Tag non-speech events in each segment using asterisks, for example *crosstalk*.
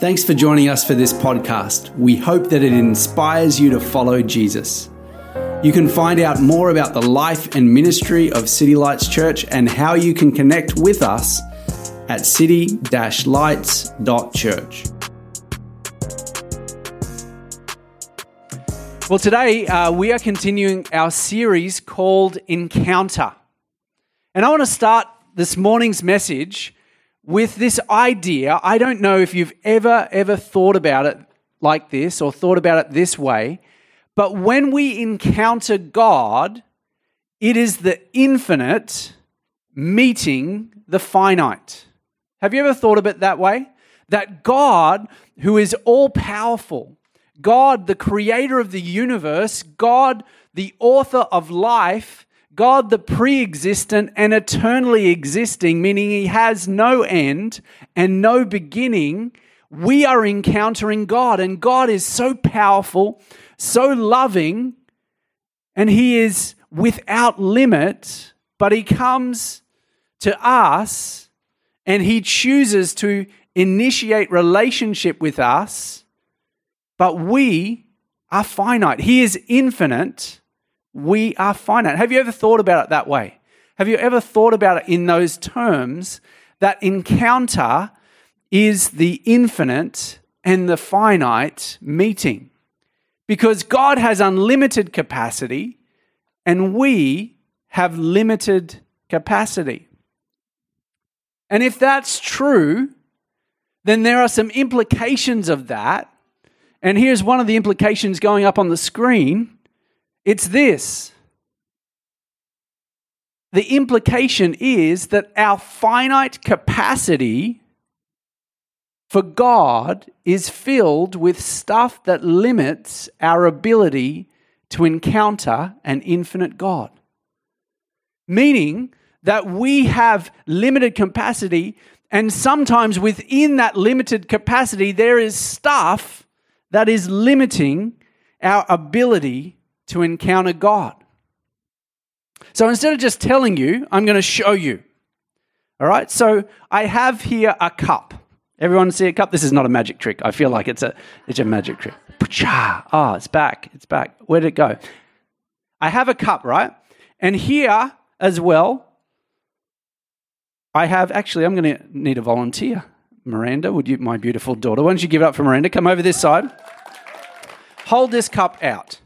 Thanks for joining us for this podcast. We hope that it inspires you to follow Jesus. You can find out more about the life and ministry of City Lights Church and how you can connect with us at city-lights.church. Well, today uh, we are continuing our series called Encounter. And I want to start this morning's message with this idea. I don't know if you've ever, ever thought about it like this or thought about it this way, but when we encounter God, it is the infinite meeting the finite. Have you ever thought of it that way? That God, who is all powerful, God, the creator of the universe, God, the author of life, God the pre existent and eternally existing, meaning he has no end and no beginning, we are encountering God. And God is so powerful, so loving, and he is without limit, but he comes to us and he chooses to initiate relationship with us, but we are finite. He is infinite we are finite. Have you ever thought about it that way? Have you ever thought about it in those terms that encounter is the infinite and the finite meeting? Because God has unlimited capacity and we have limited capacity. And if that's true, then there are some implications of that. And here's one of the implications going up on the screen it's this the implication is that our finite capacity for God is filled with stuff that limits our ability to encounter an infinite God. Meaning that we have limited capacity, and sometimes within that limited capacity, there is stuff that is limiting our ability to encounter God. So instead of just telling you, I'm going to show you. All right, so I have here a cup. Everyone see a cup? This is not a magic trick. I feel like it's a, it's a magic trick. Ah, oh, it's back. It's back. Where did it go? I have a cup, right? And here as well, I have actually, I'm going to need a volunteer. Miranda, would you, my beautiful daughter, why don't you give it up for Miranda? Come over this side. Hold this cup out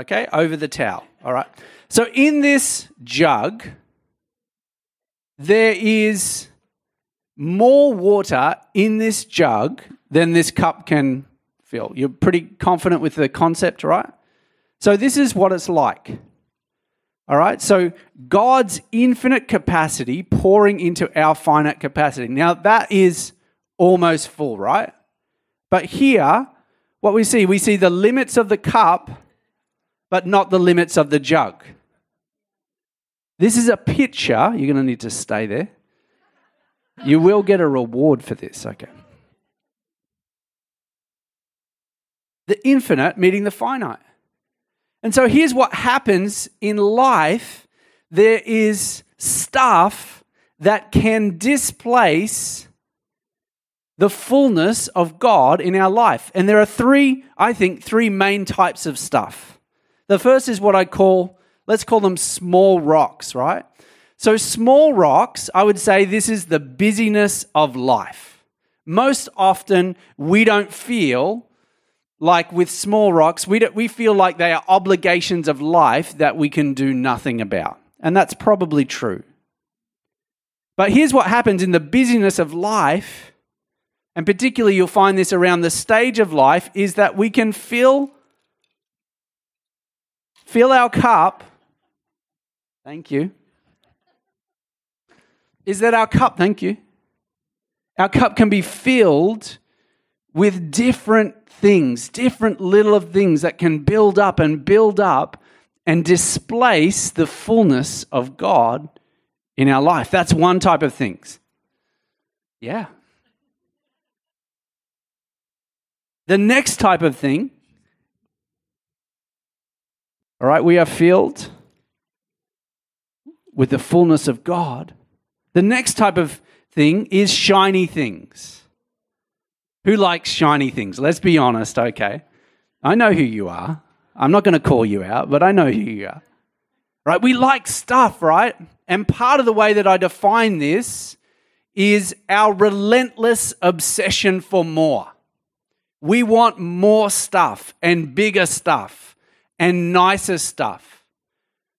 okay, over the towel. All right. So in this jug, there is more water in this jug than this cup can fill. You're pretty confident with the concept, right? So this is what it's like. All right. So God's infinite capacity pouring into our finite capacity. Now that is almost full, right? But here, what we see, we see the limits of the cup but not the limits of the jug. This is a picture. You're going to need to stay there. You will get a reward for this. Okay. The infinite meeting the finite. And so here's what happens in life there is stuff that can displace the fullness of God in our life. And there are three, I think, three main types of stuff. The first is what I call, let's call them small rocks, right? So, small rocks, I would say this is the busyness of life. Most often, we don't feel like with small rocks, we, we feel like they are obligations of life that we can do nothing about. And that's probably true. But here's what happens in the busyness of life, and particularly you'll find this around the stage of life, is that we can feel fill our cup. Thank you. Is that our cup? Thank you. Our cup can be filled with different things, different little of things that can build up and build up and displace the fullness of God in our life. That's one type of things. Yeah. The next type of thing all right, we are filled with the fullness of God. The next type of thing is shiny things. Who likes shiny things? Let's be honest, okay? I know who you are. I'm not going to call you out, but I know who you are. Right? We like stuff, right? And part of the way that I define this is our relentless obsession for more. We want more stuff and bigger stuff and nicer stuff.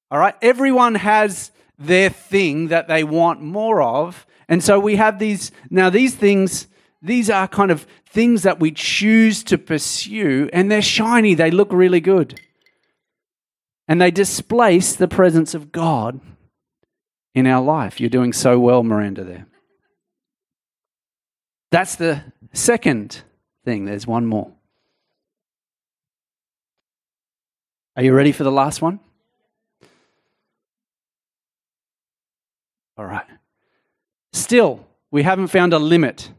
All right? Everyone has their thing that they want more of. And so we have these, now these things, these are kind of things that we choose to pursue, and they're shiny, they look really good. And they displace the presence of God in our life. You're doing so well, Miranda, there. That's the second thing. There's one more. Are you ready for the last one? All right. Still, we haven't found a limit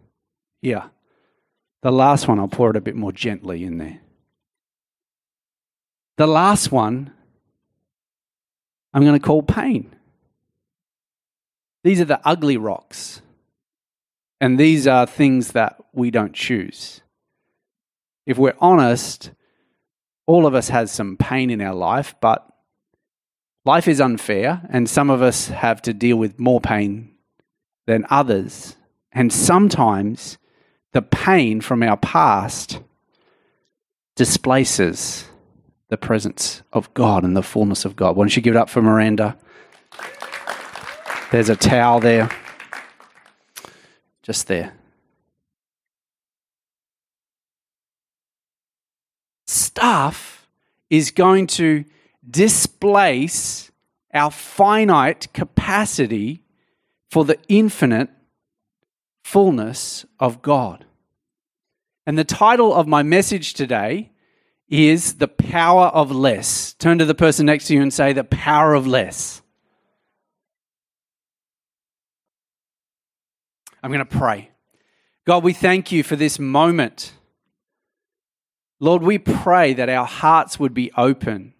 here. The last one, I'll pour it a bit more gently in there. The last one, I'm going to call pain. These are the ugly rocks. And these are things that we don't choose. If we're honest, all of us has some pain in our life, but Life is unfair, and some of us have to deal with more pain than others. And sometimes the pain from our past displaces the presence of God and the fullness of God. Why don't you give it up for Miranda? There's a towel there. Just there. Stuff is going to displace our finite capacity for the infinite fullness of God. And the title of my message today is The Power of Less. Turn to the person next to you and say, The Power of Less. I'm going to pray. God, we thank you for this moment. Lord, we pray that our hearts would be open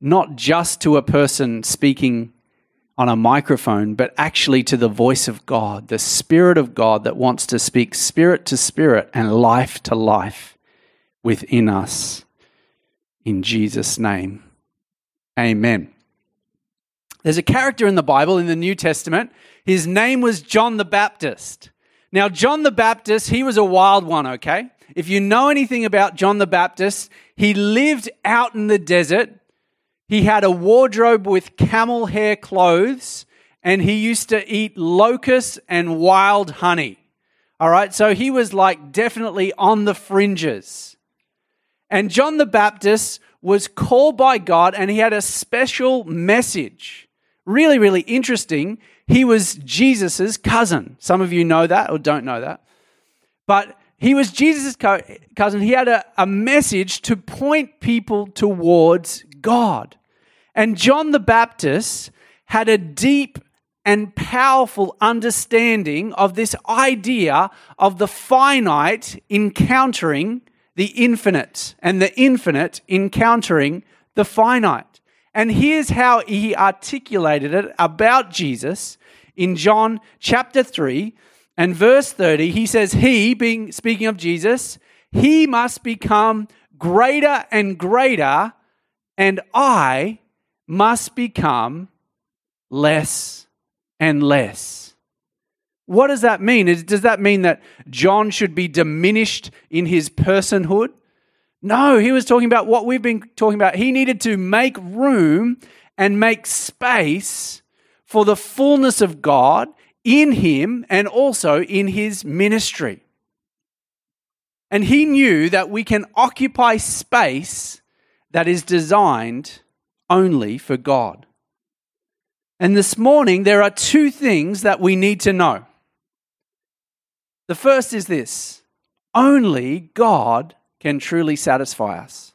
not just to a person speaking on a microphone, but actually to the voice of God, the Spirit of God that wants to speak spirit to spirit and life to life within us. In Jesus' name, amen. There's a character in the Bible in the New Testament. His name was John the Baptist. Now, John the Baptist, he was a wild one, okay? If you know anything about John the Baptist, he lived out in the desert he had a wardrobe with camel hair clothes, and he used to eat locusts and wild honey. All right, so he was like definitely on the fringes. And John the Baptist was called by God, and he had a special message. Really, really interesting. He was Jesus's cousin. Some of you know that or don't know that. But he was Jesus' cousin. He had a, a message to point people towards God. And John the Baptist had a deep and powerful understanding of this idea of the finite encountering the infinite and the infinite encountering the finite. And here's how he articulated it about Jesus in John chapter 3 and verse 30. He says, He, being speaking of Jesus, he must become greater and greater, and I must become less and less. What does that mean? Does that mean that John should be diminished in his personhood? No, he was talking about what we've been talking about. He needed to make room and make space for the fullness of God in him and also in his ministry. And he knew that we can occupy space that is designed only for God. And this morning, there are two things that we need to know. The first is this only God can truly satisfy us.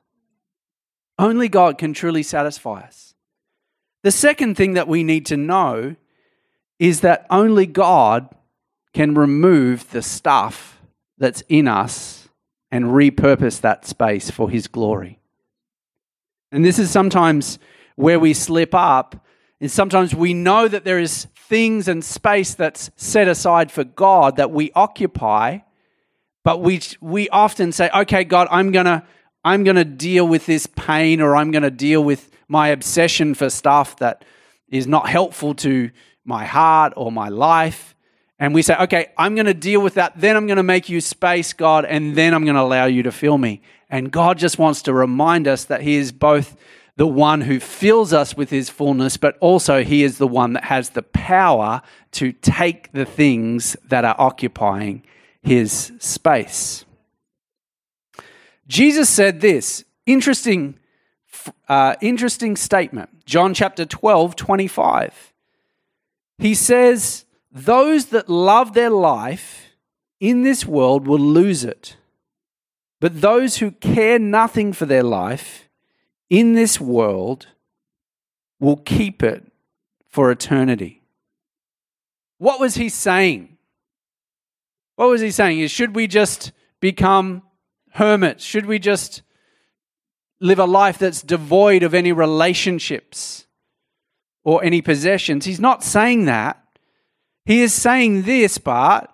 Only God can truly satisfy us. The second thing that we need to know is that only God can remove the stuff that's in us and repurpose that space for His glory. And this is sometimes where we slip up. and sometimes we know that there is things and space that's set aside for God that we occupy, But we, we often say, okay, God, I'm going to I'm going to deal with this pain or I'm going to deal with my obsession for stuff that is not helpful to my heart or my life. And we say, okay, I'm going to deal with that. Then I'm going to make you space, God, and then I'm going to allow you to fill me. And God just wants to remind us that He is both the one who fills us with His fullness, but also He is the one that has the power to take the things that are occupying His space. Jesus said this interesting, uh, interesting statement. John chapter 12, 25. He says, Those that love their life in this world will lose it. But those who care nothing for their life in this world will keep it for eternity. What was he saying? What was he saying? Is should we just become hermits? Should we just live a life that's devoid of any relationships or any possessions? He's not saying that. He is saying this, but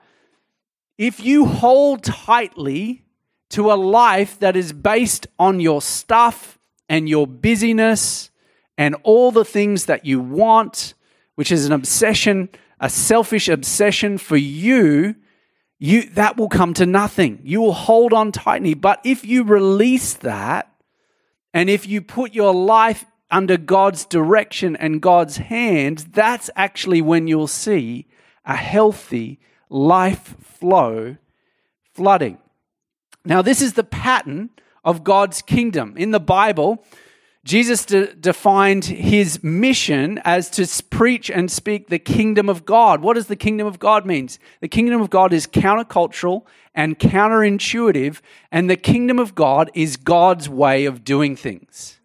if you hold tightly to a life that is based on your stuff and your busyness and all the things that you want, which is an obsession, a selfish obsession for you, you that will come to nothing. You will hold on tightly. But if you release that, and if you put your life under God's direction and God's hand, that's actually when you'll see a healthy life flow flooding. Now, this is the pattern of God's kingdom. In the Bible, Jesus de- defined his mission as to preach and speak the kingdom of God. What does the kingdom of God means? The kingdom of God is countercultural and counterintuitive, and the kingdom of God is God's way of doing things.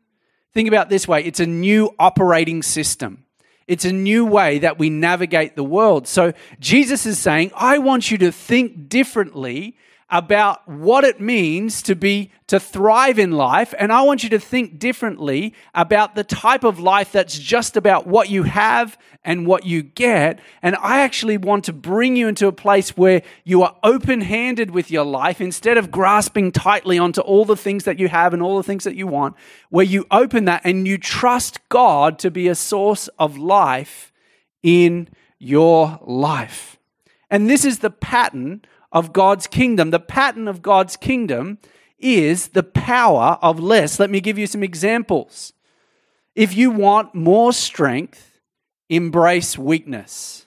Think about this way, it's a new operating system. It's a new way that we navigate the world. So Jesus is saying, I want you to think differently about what it means to be to thrive in life and I want you to think differently about the type of life that's just about what you have and what you get and I actually want to bring you into a place where you are open-handed with your life instead of grasping tightly onto all the things that you have and all the things that you want where you open that and you trust God to be a source of life in your life. And this is the pattern of God's kingdom. The pattern of God's kingdom is the power of less. Let me give you some examples. If you want more strength, embrace weakness.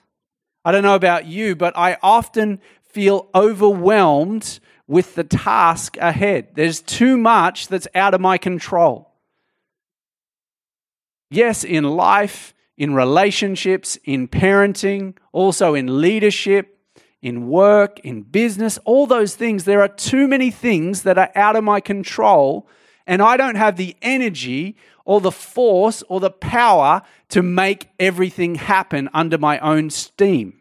I don't know about you, but I often feel overwhelmed with the task ahead. There's too much that's out of my control. Yes, in life, in relationships, in parenting, also in leadership, in work, in business, all those things. There are too many things that are out of my control, and I don't have the energy or the force or the power to make everything happen under my own steam.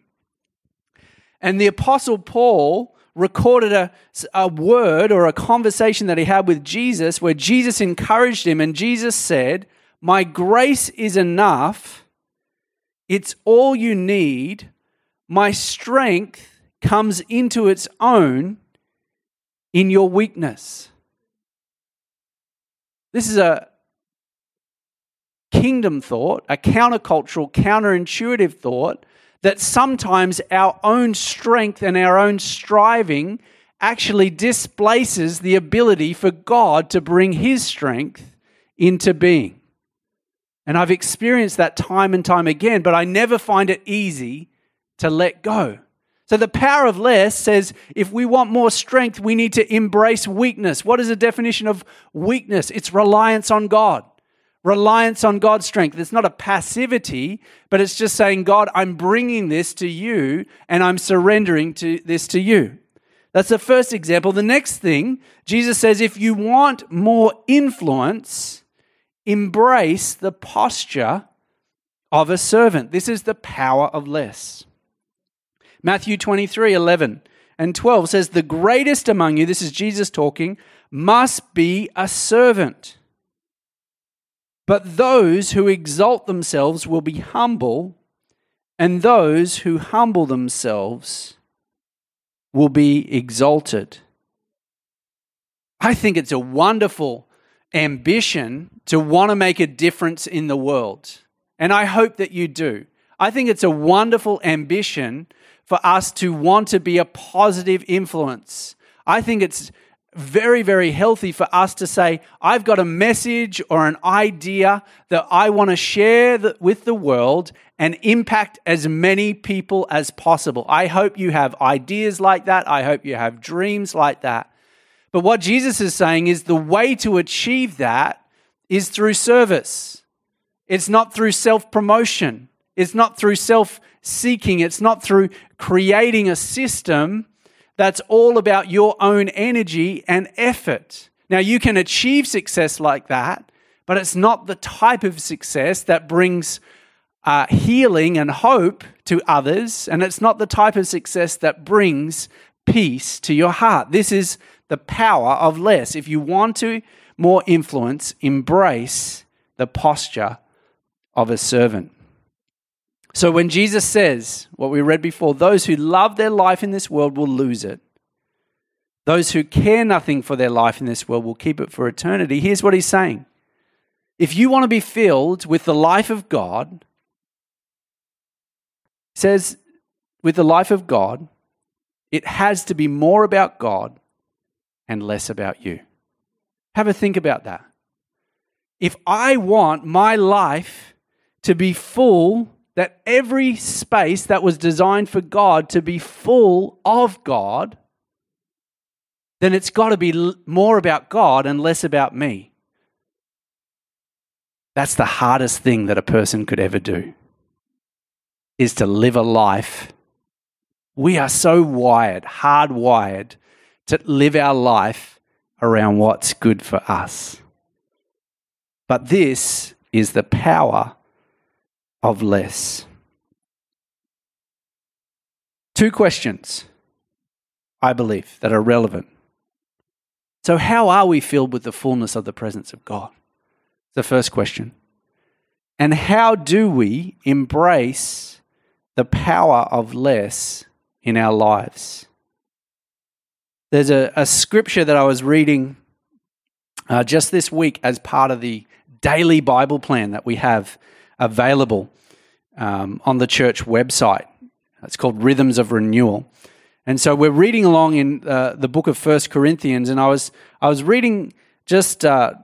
And the Apostle Paul recorded a, a word or a conversation that he had with Jesus where Jesus encouraged him, and Jesus said, My grace is enough. It's all you need my strength comes into its own in your weakness. This is a kingdom thought, a countercultural, counterintuitive thought that sometimes our own strength and our own striving actually displaces the ability for God to bring His strength into being. And I've experienced that time and time again, but I never find it easy to let go. So the power of less says if we want more strength, we need to embrace weakness. What is the definition of weakness? It's reliance on God. Reliance on God's strength. It's not a passivity, but it's just saying, God, I'm bringing this to you and I'm surrendering to this to you. That's the first example. The next thing, Jesus says, if you want more influence, embrace the posture of a servant. This is the power of less. Matthew 23 11 and 12 says, The greatest among you, this is Jesus talking, must be a servant. But those who exalt themselves will be humble, and those who humble themselves will be exalted. I think it's a wonderful ambition to want to make a difference in the world. And I hope that you do. I think it's a wonderful ambition for us to want to be a positive influence. I think it's very, very healthy for us to say, I've got a message or an idea that I want to share with the world and impact as many people as possible. I hope you have ideas like that. I hope you have dreams like that. But what Jesus is saying is the way to achieve that is through service. It's not through self promotion. It's not through self seeking. It's not through creating a system that's all about your own energy and effort. Now, you can achieve success like that, but it's not the type of success that brings uh, healing and hope to others, and it's not the type of success that brings peace to your heart. This is the power of less. If you want to more influence, embrace the posture of a servant. So when Jesus says, what we read before, those who love their life in this world will lose it. Those who care nothing for their life in this world will keep it for eternity. Here's what he's saying. If you want to be filled with the life of God, says with the life of God, it has to be more about God and less about you. Have a think about that. If I want my life to be full that every space that was designed for God to be full of God, then it's got to be more about God and less about me. That's the hardest thing that a person could ever do is to live a life. We are so wired, hardwired to live our life around what's good for us. But this is the power of less. Two questions, I believe, that are relevant. So, how are we filled with the fullness of the presence of God? The first question. And how do we embrace the power of less in our lives? There's a, a scripture that I was reading uh, just this week as part of the daily Bible plan that we have available um, on the church website. It's called Rhythms of Renewal. And so we're reading along in uh, the book of First Corinthians, and I was I was reading just uh,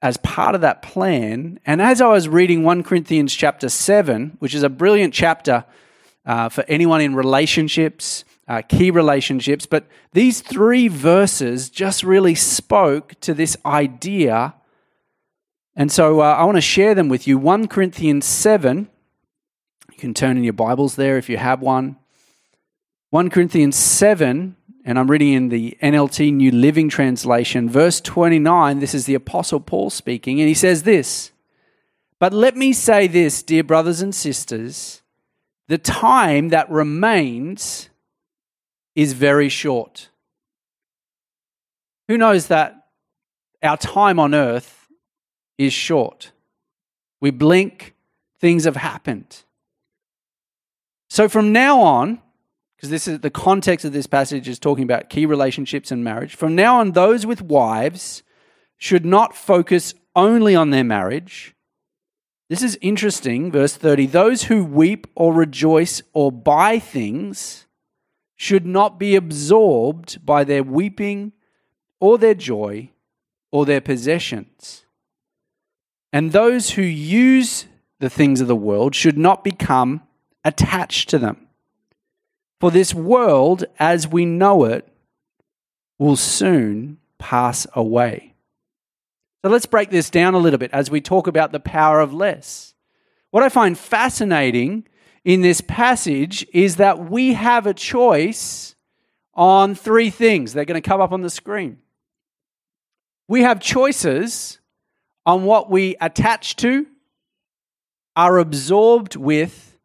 as part of that plan, and as I was reading one Corinthians chapter seven, which is a brilliant chapter uh, for anyone in relationships, uh, key relationships, but these three verses just really spoke to this idea, and so uh, I want to share them with you. One Corinthians seven you can turn in your Bibles there if you have one. 1 Corinthians 7, and I'm reading in the NLT New Living Translation, verse 29. This is the Apostle Paul speaking, and he says this But let me say this, dear brothers and sisters, the time that remains is very short. Who knows that our time on earth is short? We blink, things have happened. So from now on, because this is the context of this passage is talking about key relationships and marriage. From now on, those with wives should not focus only on their marriage. This is interesting, verse 30. Those who weep or rejoice or buy things should not be absorbed by their weeping or their joy or their possessions. And those who use the things of the world should not become attached to them. For this world, as we know it, will soon pass away. So let's break this down a little bit as we talk about the power of less. What I find fascinating in this passage is that we have a choice on three things. They're going to come up on the screen. We have choices on what we attach to, are absorbed with,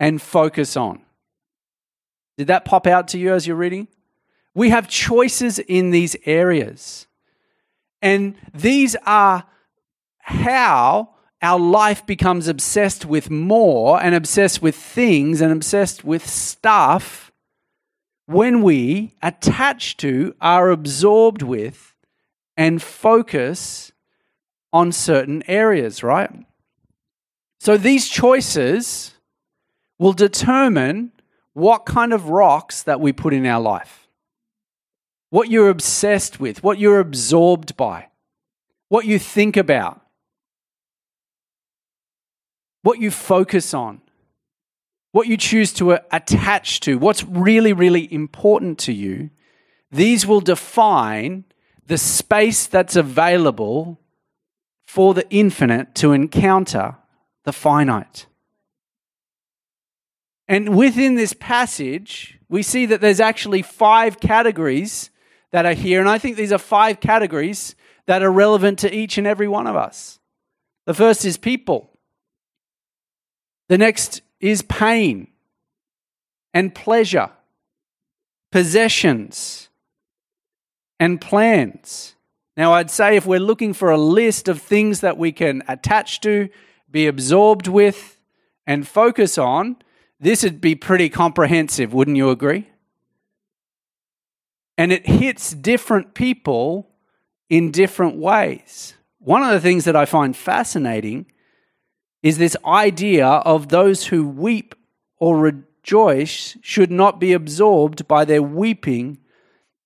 and focus on. Did that pop out to you as you're reading? We have choices in these areas. And these are how our life becomes obsessed with more and obsessed with things and obsessed with stuff when we attach to, are absorbed with, and focus on certain areas, right? So these choices will determine what kind of rocks that we put in our life, what you're obsessed with, what you're absorbed by, what you think about, what you focus on, what you choose to uh, attach to, what's really, really important to you. These will define the space that's available for the infinite to encounter the finite. And within this passage, we see that there's actually five categories that are here. And I think these are five categories that are relevant to each and every one of us. The first is people, the next is pain and pleasure, possessions and plans. Now, I'd say if we're looking for a list of things that we can attach to, be absorbed with, and focus on, this would be pretty comprehensive, wouldn't you agree? And it hits different people in different ways. One of the things that I find fascinating is this idea of those who weep or rejoice should not be absorbed by their weeping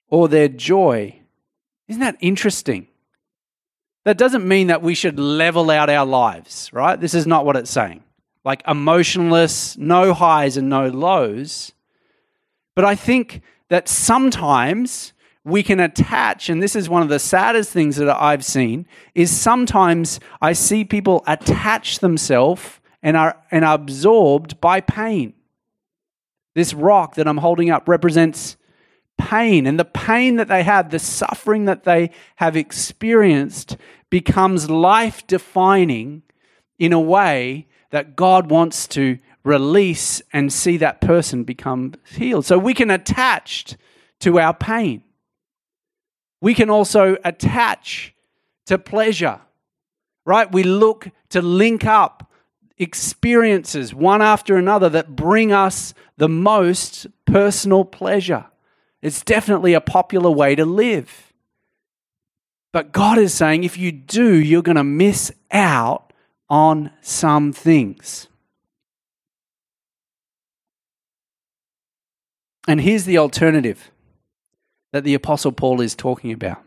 or their joy. Isn't that interesting? That doesn't mean that we should level out our lives, right? This is not what it's saying like emotionless, no highs and no lows. But I think that sometimes we can attach, and this is one of the saddest things that I've seen, is sometimes I see people attach themselves and are, and are absorbed by pain. This rock that I'm holding up represents pain, and the pain that they have, the suffering that they have experienced, becomes life defining in a way that God wants to release and see that person become healed. So we can attach to our pain. We can also attach to pleasure, right? We look to link up experiences one after another that bring us the most personal pleasure. It's definitely a popular way to live. But God is saying if you do, you're going to miss out on some things. And here's the alternative that the Apostle Paul is talking about.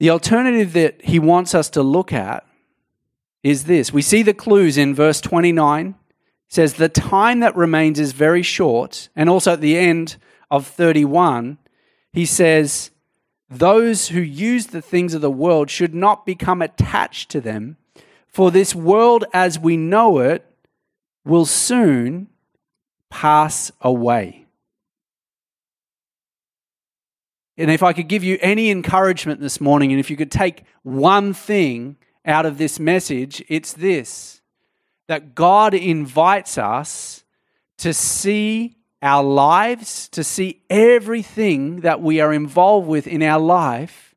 The alternative that he wants us to look at is this. We see the clues in verse 29. Says, The time that remains is very short. And also at the end of 31, he says, those who use the things of the world should not become attached to them, for this world as we know it will soon pass away. And if I could give you any encouragement this morning, and if you could take one thing out of this message, it's this that God invites us to see our lives, to see everything that we are involved with in our life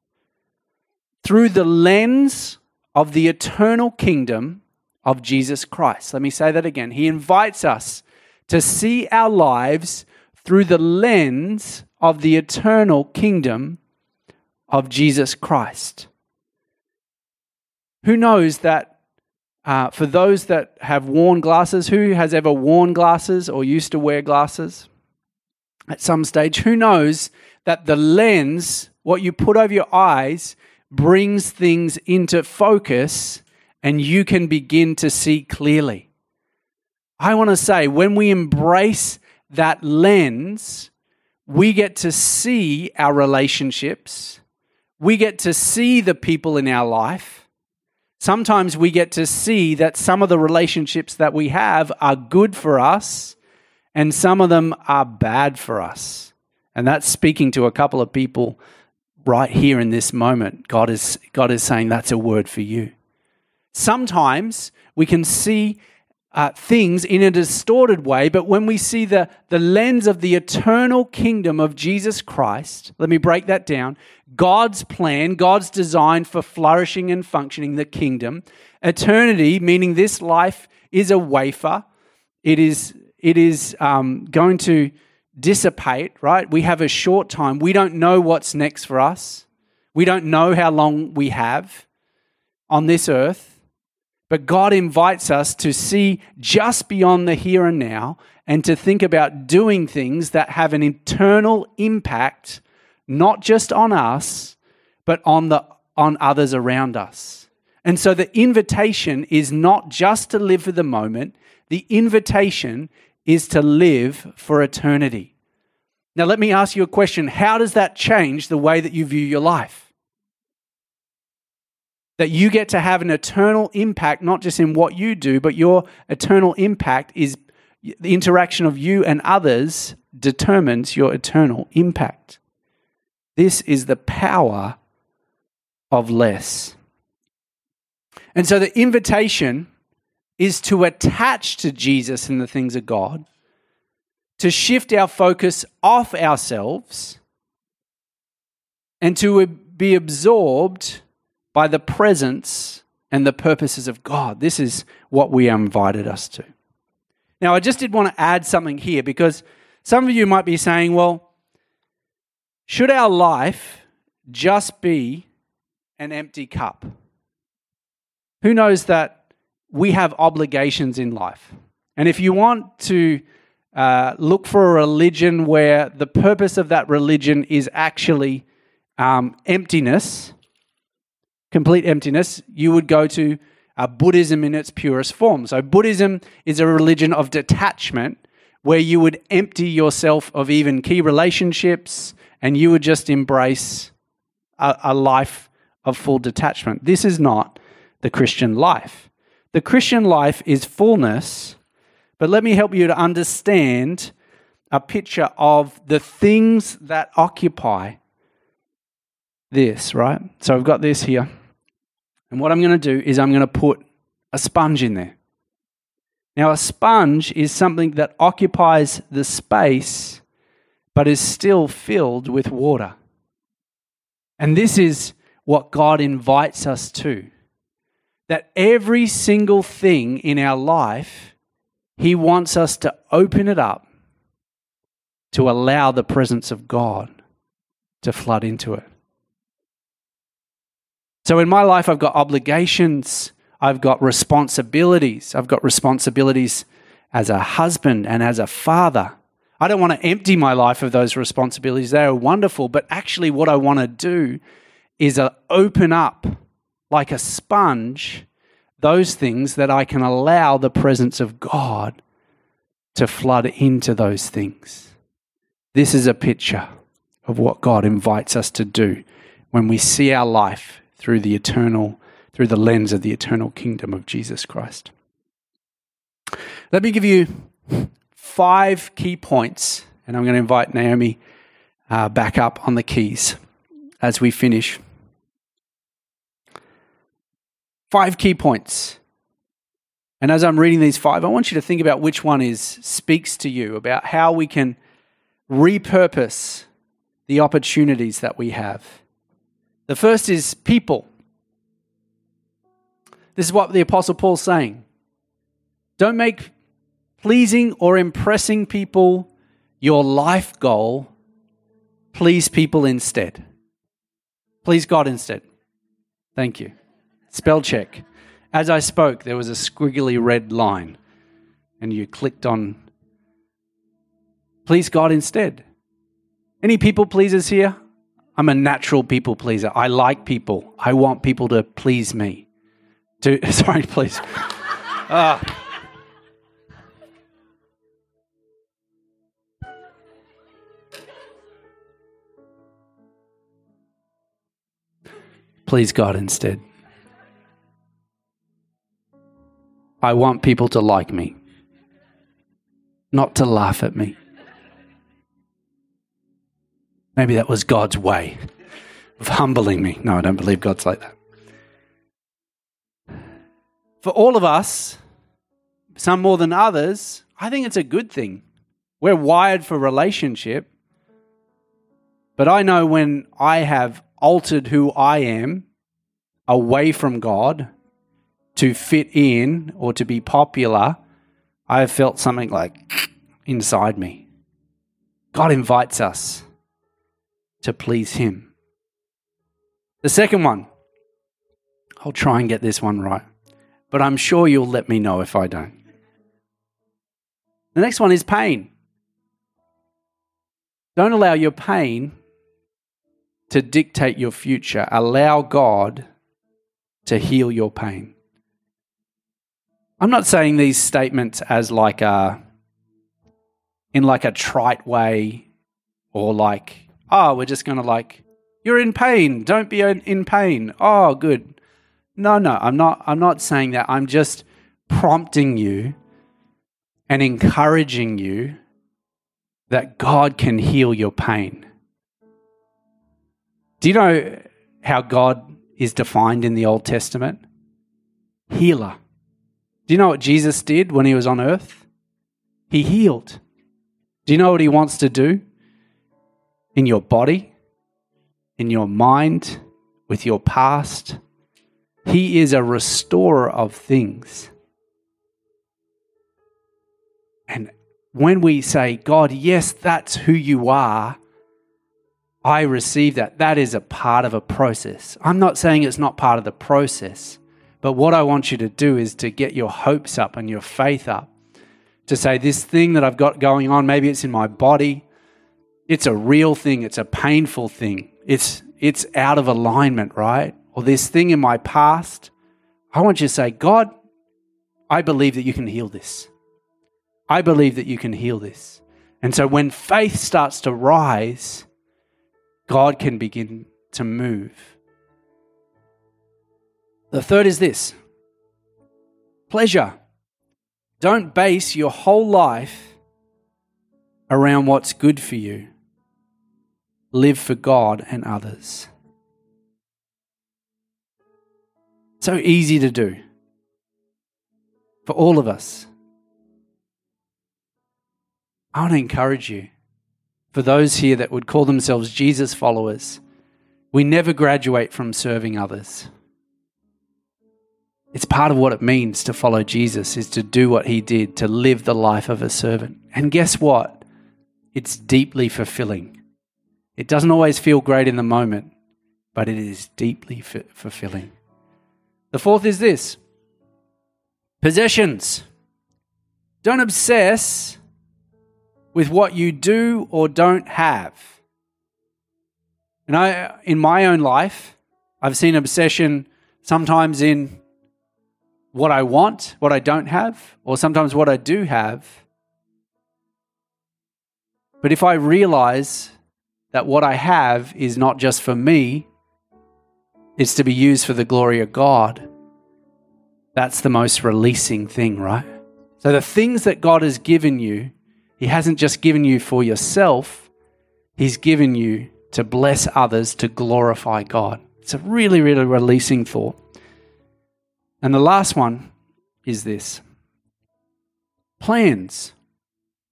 through the lens of the eternal kingdom of Jesus Christ. Let me say that again. He invites us to see our lives through the lens of the eternal kingdom of Jesus Christ. Who knows that uh, for those that have worn glasses, who has ever worn glasses or used to wear glasses at some stage? Who knows that the lens, what you put over your eyes, brings things into focus and you can begin to see clearly? I want to say, when we embrace that lens, we get to see our relationships, we get to see the people in our life sometimes we get to see that some of the relationships that we have are good for us and some of them are bad for us. And that's speaking to a couple of people right here in this moment. God is, God is saying that's a word for you. Sometimes we can see uh, things in a distorted way, but when we see the, the lens of the eternal kingdom of Jesus Christ, let me break that down. God's plan, God's design for flourishing and functioning the kingdom. Eternity, meaning this life is a wafer. It is, it is um, going to dissipate, right? We have a short time. We don't know what's next for us. We don't know how long we have on this earth. But God invites us to see just beyond the here and now and to think about doing things that have an eternal impact, not just on us, but on, the, on others around us. And so the invitation is not just to live for the moment, the invitation is to live for eternity. Now, let me ask you a question How does that change the way that you view your life? That you get to have an eternal impact, not just in what you do, but your eternal impact is the interaction of you and others determines your eternal impact. This is the power of less. And so the invitation is to attach to Jesus and the things of God, to shift our focus off ourselves, and to be absorbed by the presence and the purposes of God. This is what we are invited us to. Now, I just did want to add something here because some of you might be saying, well, should our life just be an empty cup? Who knows that we have obligations in life? And if you want to uh, look for a religion where the purpose of that religion is actually um, emptiness, complete emptiness, you would go to uh, Buddhism in its purest form. So, Buddhism is a religion of detachment where you would empty yourself of even key relationships and you would just embrace a, a life of full detachment. This is not the Christian life. The Christian life is fullness, but let me help you to understand a picture of the things that occupy this, right? So I've got this here. And what I'm going to do is I'm going to put a sponge in there. Now, a sponge is something that occupies the space but is still filled with water. And this is what God invites us to that every single thing in our life, He wants us to open it up to allow the presence of God to flood into it. So in my life, I've got obligations, I've got responsibilities, I've got responsibilities as a husband and as a father. I don't want to empty my life of those responsibilities. They are wonderful, but actually, what I want to do is open up like a sponge those things that I can allow the presence of God to flood into those things. This is a picture of what God invites us to do when we see our life through the eternal, through the lens of the eternal kingdom of Jesus Christ. Let me give you five key points, and I'm going to invite Naomi uh, back up on the keys as we finish. Five key points. And as I'm reading these five, I want you to think about which one is speaks to you about how we can repurpose the opportunities that we have. The first is people. This is what the apostle Paul's saying. Don't make pleasing or impressing people your life goal. Please people instead. Please God instead. Thank you. Spell check. As I spoke, there was a squiggly red line, and you clicked on please God instead. Any people pleasers here? I'm a natural people pleaser. I like people. I want people to please me. To *laughs* sorry, please. Uh, please God instead. I want people to like me, not to laugh at me. Maybe that was God's way of humbling me. No, I don't believe God's like that. For all of us, some more than others, I think it's a good thing. We're wired for relationship. But I know when I have altered who I am away from God to fit in or to be popular, I have felt something like *sniffs* inside me. God invites us to please Him. The second one, I'll try and get this one right, but I'm sure you'll let me know if I don't. The next one is pain. Don't allow your pain to dictate your future. Allow God to heal your pain. I'm not saying these statements as like a in like a trite way or like oh we're just going to like you're in pain. Don't be in pain. Oh good. No no i'm not i'm not saying that. I'm just prompting you and encouraging you that god can heal your pain. Do you know how god is defined in the old testament? Healer. Do you know what jesus did when he was on earth? He healed. Do you know what he wants to do in your body, in your mind, with your past? He is a restorer of things. And when we say, God, yes, that's who you are, I receive that. That is a part of a process. I'm not saying it's not part of the process, but what I want you to do is to get your hopes up and your faith up to say, this thing that I've got going on, maybe it's in my body, it's a real thing, it's a painful thing, it's, it's out of alignment, right? Or this thing in my past, I want you to say, God, I believe that you can heal this. I believe that you can heal this. And so when faith starts to rise, God can begin to move. The third is this pleasure. Don't base your whole life around what's good for you. Live for God and others. So easy to do for all of us. I want to encourage you, for those here that would call themselves Jesus followers, we never graduate from serving others. It's part of what it means to follow Jesus is to do what he did, to live the life of a servant. And guess what? It's deeply fulfilling. It doesn't always feel great in the moment, but it is deeply f- fulfilling. The fourth is this possessions. Don't obsess with what you do or don't have. And I, in my own life, I've seen obsession sometimes in what I want, what I don't have, or sometimes what I do have. But if I realize that what I have is not just for me, it's to be used for the glory of God, that's the most releasing thing, right? So the things that God has given you, He hasn't just given you for yourself, He's given you to bless others, to glorify God. It's a really, really releasing thought. And the last one is this plans.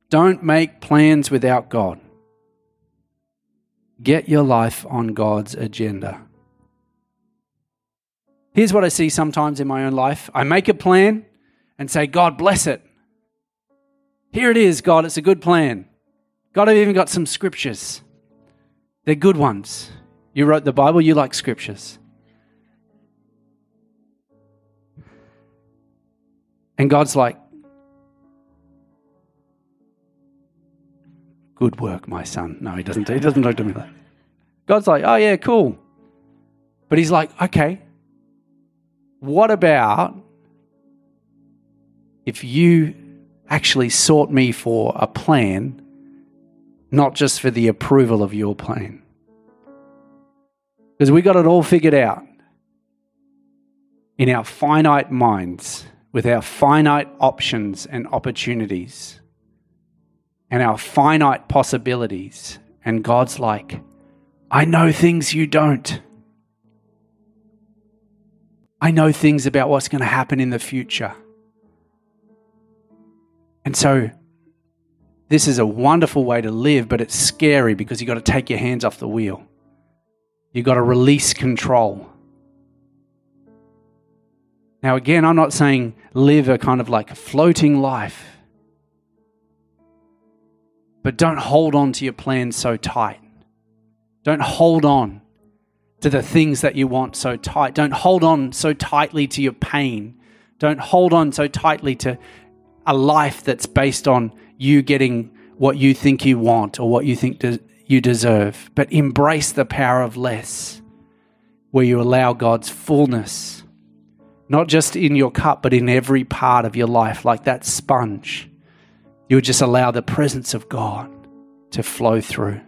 Don't make plans without God. Get your life on God's agenda. Here's what I see sometimes in my own life I make a plan and say, God, bless it. Here it is, God, it's a good plan. God, I've even got some scriptures. They're good ones. You wrote the Bible, you like scriptures. And God's like, Good work, my son. No, he doesn't. He doesn't talk to me like that. God's like, Oh, yeah, cool. But he's like, Okay, what about if you actually sought me for a plan, not just for the approval of your plan? Because we got it all figured out in our finite minds with our finite options and opportunities and our finite possibilities. And God's like, I know things you don't. I know things about what's going to happen in the future. And so, this is a wonderful way to live, but it's scary because you've got to take your hands off the wheel. You've got to release control. Now, again, I'm not saying live a kind of like floating life, But don't hold on to your plans so tight. Don't hold on to the things that you want so tight. Don't hold on so tightly to your pain. Don't hold on so tightly to a life that's based on you getting what you think you want or what you think de- you deserve. But embrace the power of less, where you allow God's fullness, not just in your cup, but in every part of your life, like that sponge. You would just allow the presence of God to flow through.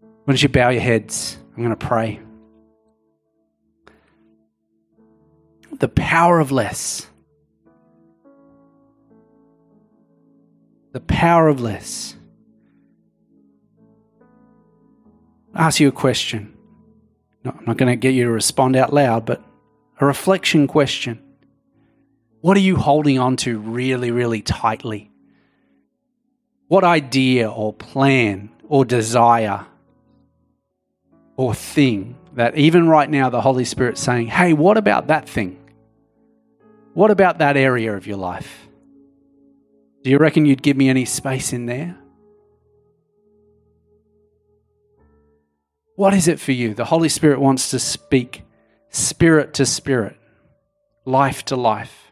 Why don't you bow your heads? I'm going to pray. The power of less. The power of less. I'll ask you a question. No, I'm not going to get you to respond out loud, but a reflection question. What are you holding on to really, really tightly? What idea or plan or desire or thing that even right now the Holy Spirit's saying, hey, what about that thing? What about that area of your life? Do you reckon you'd give me any space in there? What is it for you? The Holy Spirit wants to speak spirit to spirit, life to life.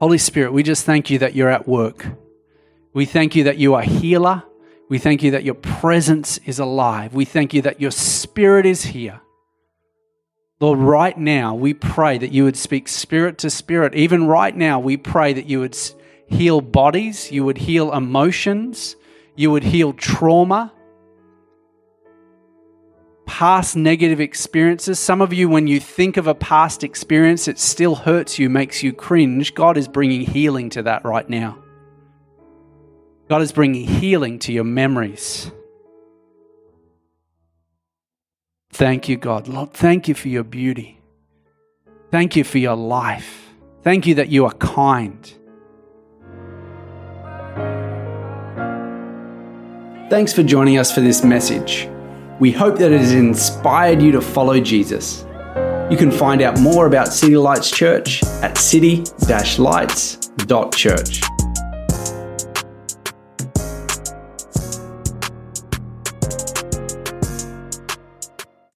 Holy Spirit, we just thank you that you're at work. We thank you that you are healer. We thank you that your presence is alive. We thank you that your spirit is here. Lord, right now we pray that you would speak spirit to spirit. Even right now, we pray that you would heal bodies, you would heal emotions, you would heal trauma, past negative experiences. Some of you, when you think of a past experience, it still hurts you, makes you cringe. God is bringing healing to that right now. God is bringing healing to your memories. Thank you, God. Lord, thank you for your beauty. Thank you for your life. Thank you that you are kind. Thanks for joining us for this message. We hope that it has inspired you to follow Jesus. You can find out more about City Lights Church at city-lights.church.